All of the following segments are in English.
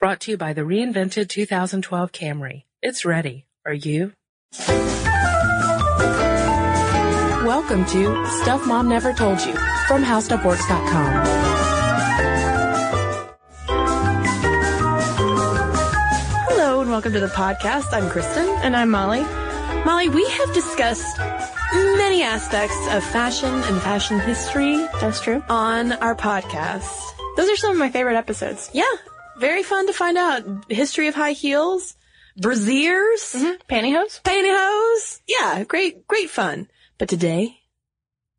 Brought to you by the reinvented 2012 Camry. It's ready. Are you? Welcome to Stuff Mom Never Told You from HowStuffWorks.com. Hello and welcome to the podcast. I'm Cristen. And I'm Molly. Molly, we have discussed many aspects of fashion and fashion history That's true. on our podcast. Those are some of my favorite episodes. Yeah, very fun to find out. History of high heels, brassieres, mm-hmm. Pantyhose? pantyhose. Yeah, great, great fun. But today,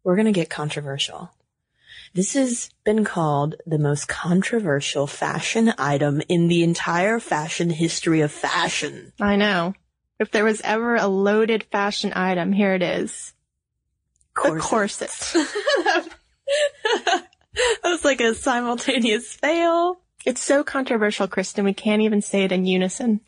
we're gonna get controversial. This has been called the most controversial fashion item in the entire fashion history of fashion. I know. If there was ever a loaded fashion item, here it is. The corset. that was like a simultaneous fail. It's so controversial, Cristen, we can't even say it in unison.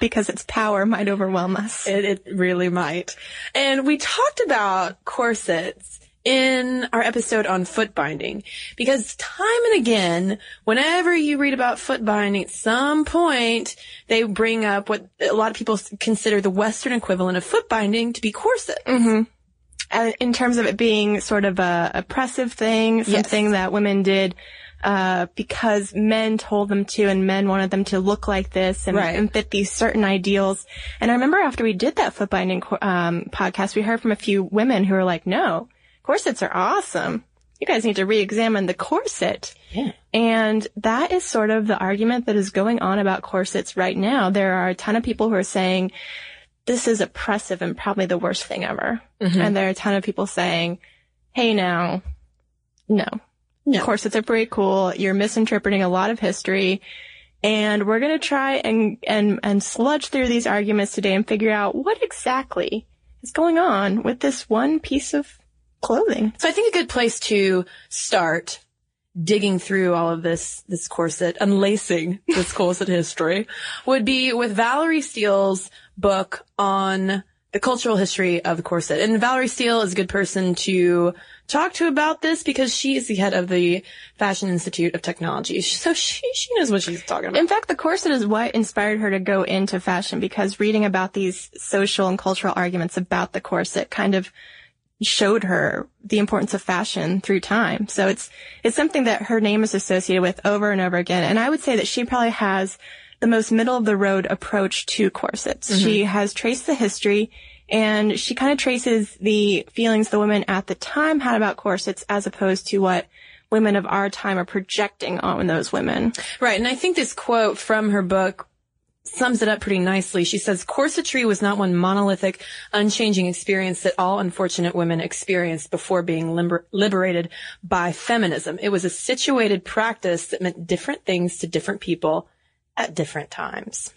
Because its power might overwhelm us. It, it really might. And we talked about corsets in our episode on foot binding because time and again, whenever you read about foot binding, at some point they bring up what a lot of people consider the Western equivalent of foot binding to be corset. Uh, in terms of it being sort of a oppressive thing, something that women did uh, because men told them to and men wanted them to look like this and, Right. and fit these certain ideals. And I remember after we did that foot binding um, podcast, we heard from a few women who were like, no, corsets are awesome. You guys need to re-examine the corset. Yeah. And that is sort of the argument that is going on about corsets right now. There are a ton of people who are saying this is oppressive and probably the worst thing ever. And there are a ton of people saying, hey now, no. No. Corsets are pretty cool. You're misinterpreting a lot of history. And we're going to try and, and, and sludge through these arguments today and figure out what exactly is going on with this one piece of clothing. So I think a good place to start digging through all of this, this corset, unlacing this corset history would be with Valerie Steele's book on the cultural history of the corset. And Valerie Steele is a good person to talk to about this because she is the head of the Fashion Institute of Technology. So she, she knows what she's talking about. In fact, the corset is what inspired her to go into fashion because reading about these social and cultural arguments about the corset kind of showed her the importance of fashion through time. So it's, it's something that her name is associated with over and over again. And I would say that she probably has the most middle of the road approach to corsets. Mm-hmm. She has traced the history and she kind of traces the feelings the women at the time had about corsets as opposed to what women of our time are projecting on those women. Right. And I think this quote from her book sums it up pretty nicely. She says, corsetry was not one monolithic, unchanging experience that all unfortunate women experienced before being liber- liberated by feminism. It was a situated practice that meant different things to different people at different times.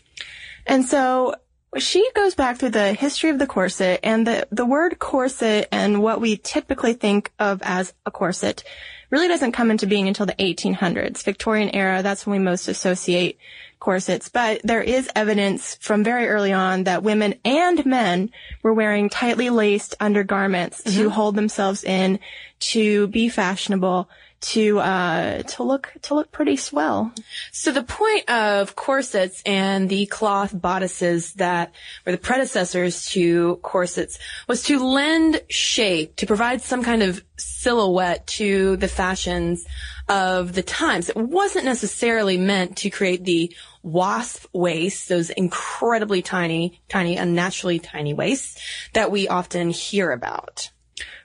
And so she goes back through the history of the corset and the, the word corset and what we typically think of as a corset really doesn't come into being until the 1800s. Victorian era, that's when we most associate corsets. But there is evidence from very early on that women and men were wearing tightly laced undergarments to mm-hmm. hold themselves in, to be fashionable, to, uh, to look, to look pretty swell. So the point of corsets and the cloth bodices that were the predecessors to corsets was to lend shape, to provide some kind of silhouette to the fashions of the times. It wasn't necessarily meant to create the wasp waist, those incredibly tiny, tiny, unnaturally tiny waists that we often hear about.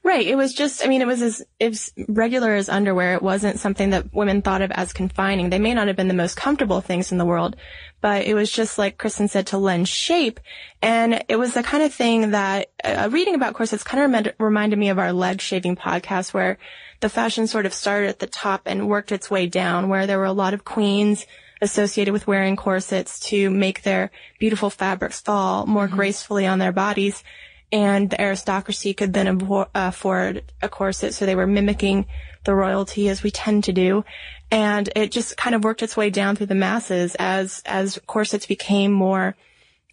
Right. It was just, I mean, it was as, as regular as underwear. It wasn't something that women thought of as confining. They may not have been the most comfortable things in the world, but it was just like Cristen said to lend shape. And it was the kind of thing that uh, reading about corsets kind of reminded, reminded me of our leg shaving podcast where the fashion sort of started at the top and worked its way down where there were a lot of queens associated with wearing corsets to make their beautiful fabrics fall more gracefully on their bodies and the aristocracy could then afford a corset, so they were mimicking the royalty as we tend to do. And it just kind of worked its way down through the masses as, as corsets became more,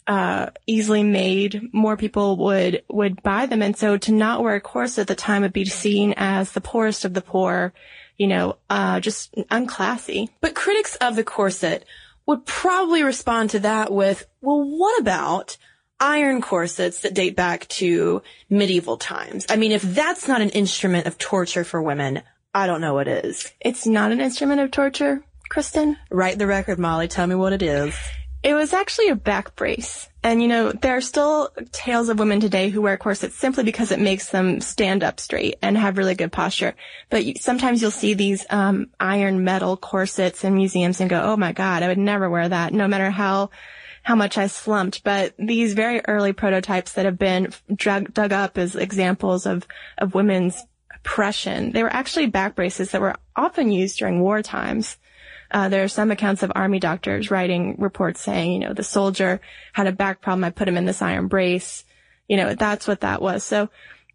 uh, easily made, more people would, would buy them. And so to not wear a corset at the time would be seen as the poorest of the poor, you know, uh, just unclassy. But critics of the corset would probably respond to that with, well, what about iron corsets that date back to medieval times? I mean, if that's not an instrument of torture for women, I don't know what is. It's not an instrument of torture, Cristen. Write the record, Molly. Tell me what it is. It was actually a back brace. And you know, there are still tales of women today who wear corsets simply because it makes them stand up straight and have really good posture. But you, sometimes you'll see these um, iron metal corsets in museums and go, "Oh my God, I would never wear that, no matter how how much I slumped." But these very early prototypes that have been drug, dug up as examples of of women's oppression, they were actually back braces that were often used during war times. Uh, there are some accounts of army doctors writing reports saying, you know, the soldier had a back problem. I put him in this iron brace. You know, that's what that was. So,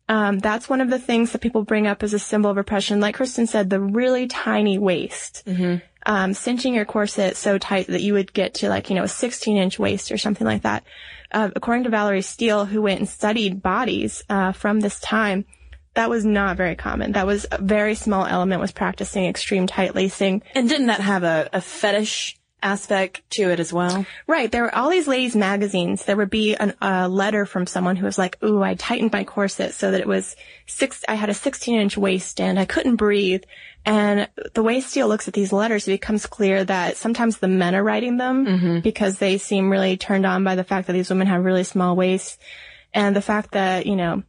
um, that's one of the things that people bring up as a symbol of oppression. Like Cristen said, the really tiny waist, mm-hmm. Um, cinching your corset so tight that you would get to like, you know, a 16 inch waist or something like that. Uh, according to Valerie Steele, who went and studied bodies, uh, from this time, that was not very common. That was a very small element was practicing extreme tight lacing. And didn't that have a, a fetish aspect to it as well? Right. There were all these ladies magazines. There would be an, a letter from someone who was like, ooh, I tightened my corset so that it was six, I had a 16 inch waist and I couldn't breathe. And the way Steele looks at these letters, it becomes clear that sometimes the men are writing them mm-hmm. because they seem really turned on by the fact that these women have really small waists. And the fact that, you know,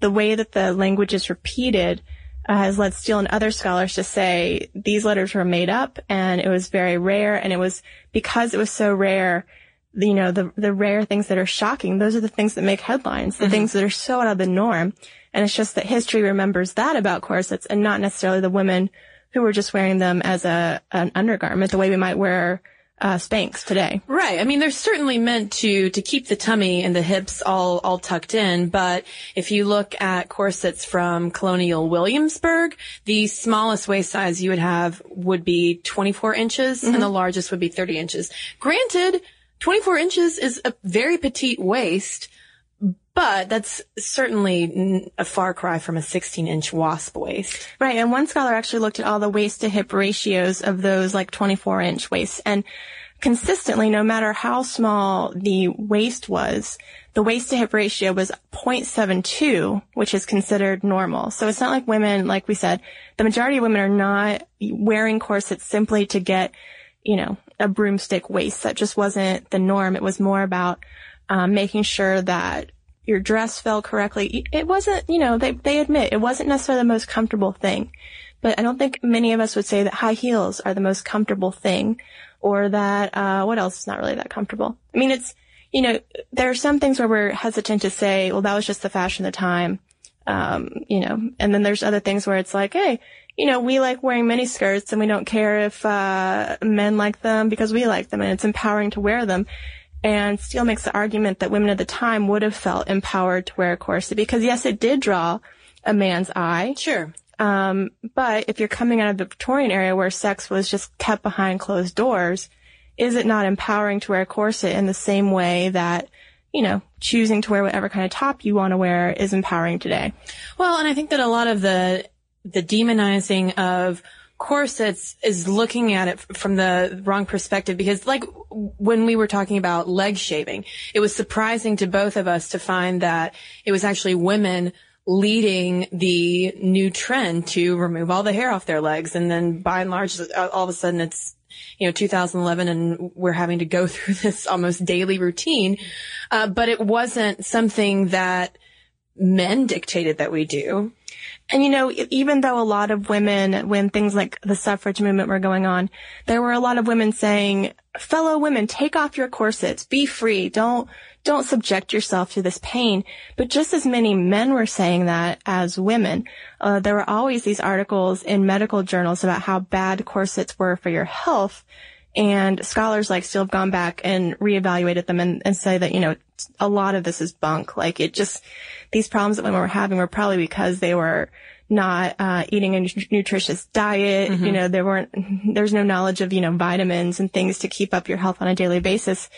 the way that the language is repeated uh, has led Steele and other scholars to say these letters were made up and it was very rare and it was because it was so rare you know the the rare things that are shocking those are the things that make headlines the mm-hmm. things that are so out of the norm and it's just that history remembers that about corsets and not necessarily the women who were just wearing them as a an undergarment the way we might wear uh, Spanx today. Right. I mean, they're certainly meant to to keep the tummy and the hips all all tucked in. But if you look at corsets from Colonial Williamsburg, the smallest waist size you would have would be 24 inches, mm-hmm. and the largest would be 30 inches. Granted, 24 inches is a very petite waist. But that's certainly a far cry from a 16 inch wasp waist. Right. And one scholar actually looked at all the waist to hip ratios of those like 24 inch waists and consistently, no matter how small the waist was, the waist to hip ratio was 0.72, which is considered normal. So it's not like women, like we said, the majority of women are not wearing corsets simply to get, you know, a broomstick waist. That just wasn't the norm. It was more about um, making sure that your dress fell correctly. It wasn't, you know, they, they admit it wasn't necessarily the most comfortable thing. But I don't think many of us would say that high heels are the most comfortable thing or that, uh, what else is not really that comfortable? I mean, it's, you know, there are some things where we're hesitant to say, well, that was just the fashion of the time. Um, you know, and then there's other things where it's like, hey, you know, we like wearing mini skirts and we don't care if, uh, men like them because we like them and it's empowering to wear them. And Steele makes the argument that women at the time would have felt empowered to wear a corset because yes, it did draw a man's eye. Sure. Um, but if you're coming out of the Victorian era where sex was just kept behind closed doors, is it not empowering to wear a corset in the same way that, you know, choosing to wear whatever kind of top you want to wear is empowering today? Well, and I think that a lot of the, the demonizing of corsets is looking at it from the wrong perspective because like when we were talking about leg shaving, it was surprising to both of us to find that it was actually women leading the new trend to remove all the hair off their legs. And then by and large, all of a sudden it's, you know, 2011 and we're having to go through this almost daily routine. Uh, but it wasn't something that men dictated that we do. And you know, even though a lot of women, when things like the suffrage movement were going on, there were a lot of women saying, fellow women, take off your corsets, be free, don't, don't subject yourself to this pain. But just as many men were saying that as women, uh, there were always these articles in medical journals about how bad corsets were for your health. And scholars like Steele have gone back and reevaluated them and, and say that, you know, a lot of this is bunk. Like it just, these problems that women were having were probably because they were not uh, eating a nutritious diet. Mm-hmm. You know, there weren't, there's no knowledge of, you know, vitamins and things to keep up your health on a daily basis.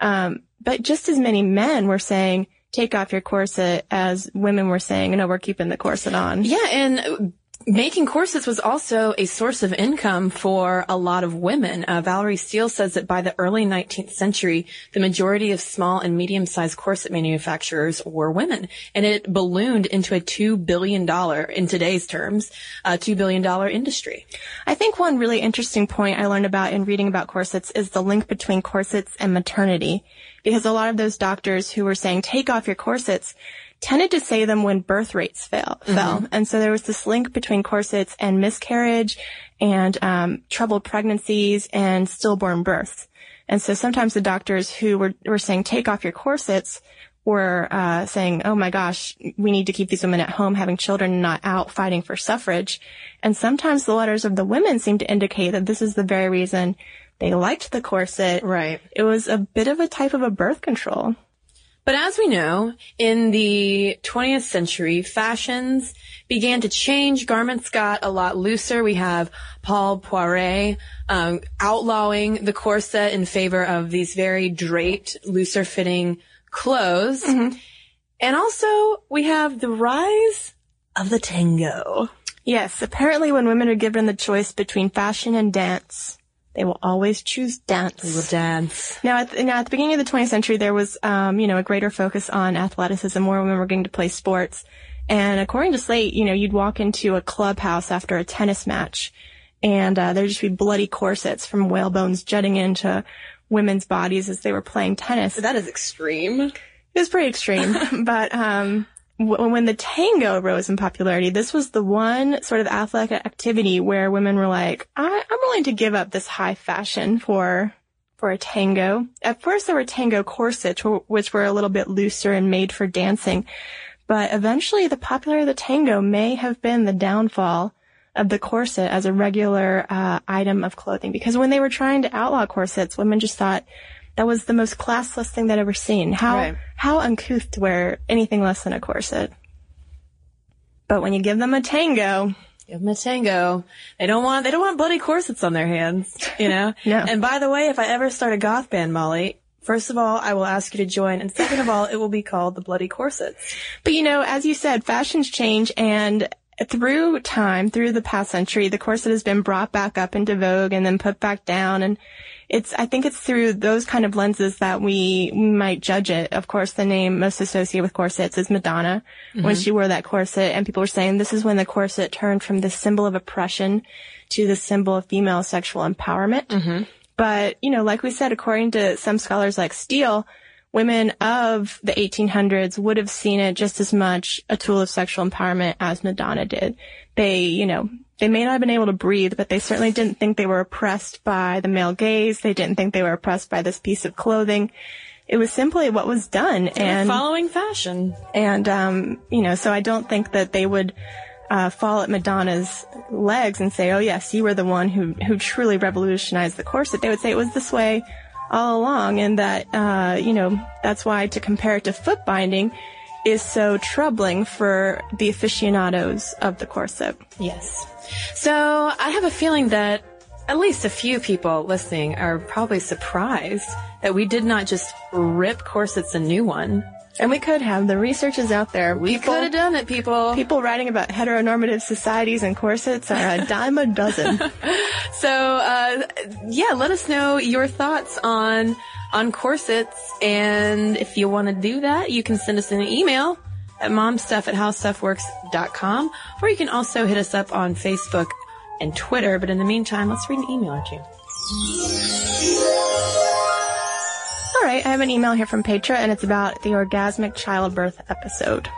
Um, but just as many men were saying, take off your corset as women were saying, no, we're keeping the corset on. Yeah. And making corsets was also a source of income for a lot of women. Uh, Valerie Steele says that by the early 19th century, the majority of small and medium-sized corset manufacturers were women, and it ballooned into a two billion dollar, in today's terms, a two billion dollar industry. I think one really interesting point I learned about in reading about corsets is the link between corsets and maternity, because a lot of those doctors who were saying take off your corsets tended to say them when birth rates fell, mm-hmm. fell. And so there was this link between corsets and miscarriage and um, troubled pregnancies and stillborn births. And so sometimes the doctors who were, were saying take off your corsets were uh, saying, "Oh my gosh, we need to keep these women at home having children, not out fighting for suffrage." And sometimes the letters of the women seem to indicate that this is the very reason they liked the corset. Right. It was a bit of a type of a birth control. But as we know, in the 20th century, fashions began to change. Garments got a lot looser. We have Paul Poiret um, outlawing the corset in favor of these very draped, looser fitting clothes. Mm-hmm. And also, we have the rise of the tango. Yes, apparently when women are given the choice between fashion and dance, they will always choose dance. They will dance. Now at, the, now, at the beginning of the 20th century, there was, um, you know, a greater focus on athleticism. More women were getting to play sports. And according to Slate, you know, you'd walk into a clubhouse after a tennis match and, uh, there'd just be bloody corsets from whalebones jutting into women's bodies as they were playing tennis. That is extreme. It was pretty extreme. but, um, when the tango rose in popularity, this was the one sort of athletic activity where women were like, I, am willing to give up this high fashion for, for a tango. At first there were tango corsets, which were a little bit looser and made for dancing. But eventually the popularity of the tango may have been the downfall of the corset as a regular, uh, item of clothing. Because when they were trying to outlaw corsets, women just thought, that was the most classless thing they'd ever seen. How right. how uncouth to wear anything less than a corset. But when you give them a tango, give them a tango. They don't want they don't want bloody corsets on their hands, you know. no. And by the way, if I ever start a goth band, Molly, First of all, I will ask you to join, and second of all, it will be called the Bloody Corsets. But you know, as you said, fashions change, and through time, through the past century, the corset has been brought back up into vogue and then put back down, and it's, I think it's through those kind of lenses that we might judge it. Of course, the name most associated with corsets is Madonna mm-hmm. when she wore that corset and people were saying this is when the corset turned from the symbol of oppression to the symbol of female sexual empowerment. Mm-hmm. But, you know, like we said, according to some scholars like Steele, women of the 1800s would have seen it just as much a tool of sexual empowerment as Madonna did. They, you know, they may not have been able to breathe, but they certainly didn't think they were oppressed by the male gaze. They didn't think they were oppressed by this piece of clothing. It was simply what was done and following fashion. And, um, you know, so I don't think that they would, uh, fall at Madonna's legs and say, oh yes, you were the one who, who truly revolutionized the corset. They would say it was this way all along and that, uh, you know, that's why to compare it to foot binding, is so troubling for the aficionados of the corset. Yes. So I have a feeling that at least a few people listening are probably surprised that we did not just rip corsets a new one. And we could have. The research is out there. We could have done it, people. People writing about heteronormative societies and corsets are a dime a dozen. so, uh, yeah, let us know your thoughts on on corsets. And if you want to do that, you can send us an email at momstuff at howstuffworks.com, or you can also hit us up on Facebook and Twitter. But in the meantime, let's read an email or two. Right, I have an email here from Petra, and it's about the orgasmic childbirth episode.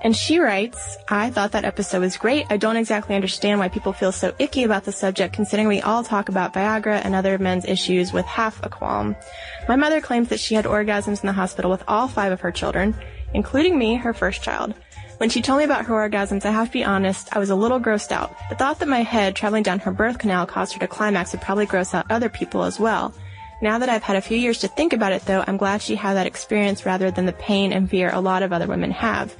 And she writes, I thought that episode was great. I don't exactly understand why people feel so icky about the subject, considering we all talk about Viagra and other men's issues with half a qualm. My mother claims that she had orgasms in the hospital with all five of her children, including me, her first child. When she told me about her orgasms, I have to be honest, I was a little grossed out. The thought that my head traveling down her birth canal caused her to climax would probably gross out other people as well. Now that I've had a few years to think about it though, I'm glad she had that experience rather than the pain and fear a lot of other women have.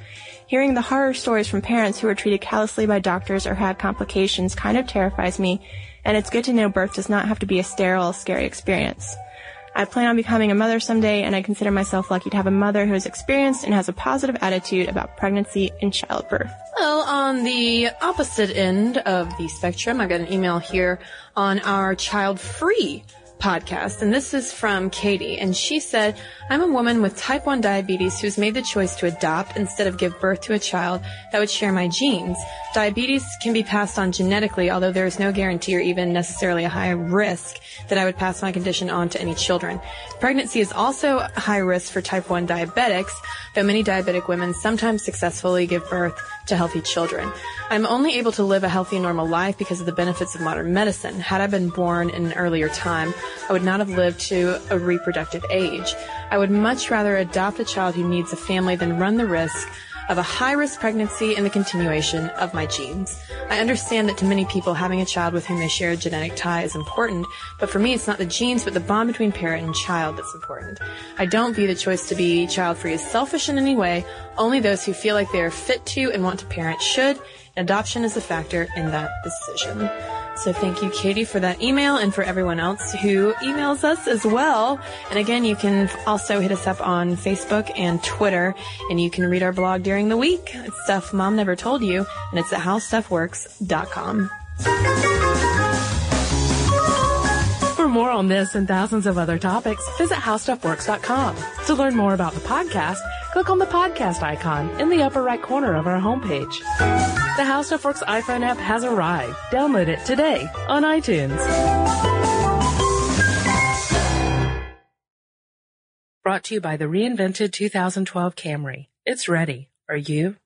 Hearing the horror stories from parents who were treated callously by doctors or had complications kind of terrifies me, and it's good to know birth does not have to be a sterile, scary experience. I plan on becoming a mother someday, and I consider myself lucky to have a mother who is experienced and has a positive attitude about pregnancy and childbirth. Well, on the opposite end of the spectrum, I got an email here on our child free podcast, and this is from Katie, and she said, I'm a woman with type 1 diabetes who's made the choice to adopt instead of give birth to a child that would share my genes. Diabetes can be passed on genetically, although there is no guarantee or even necessarily a high risk that I would pass my condition on to any children. Pregnancy is also a high risk for type 1 diabetics, though many diabetic women sometimes successfully give birth to healthy children. I'm only able to live a healthy normal life because of the benefits of modern medicine. Had I been born in an earlier time, I would not have lived to a reproductive age. I would much rather adopt a child who needs a family than run the risk of a high risk pregnancy and the continuation of my genes. I understand that to many people, having a child with whom they share a genetic tie is important, but for me, it's not the genes, but the bond between parent and child that's important. I don't view the choice to be child free as selfish in any way. Only those who feel like they are fit to and want to parent should. Adoption is a factor in that decision. So thank you, Katie, for that email and for everyone else who emails us as well. And again, you can also hit us up on Facebook and Twitter and you can read our blog during the week. It's stuff mom never told you and it's at howstuffworks.com. For more on this and thousands of other topics, visit howstuffworks.com. To learn more about the podcast, click on the podcast icon in the upper right corner of our homepage. The HowStuffWorks iPhone app has arrived. Download it today on iTunes. Brought to you by the reinvented 2012 Camry. It's ready. Are you?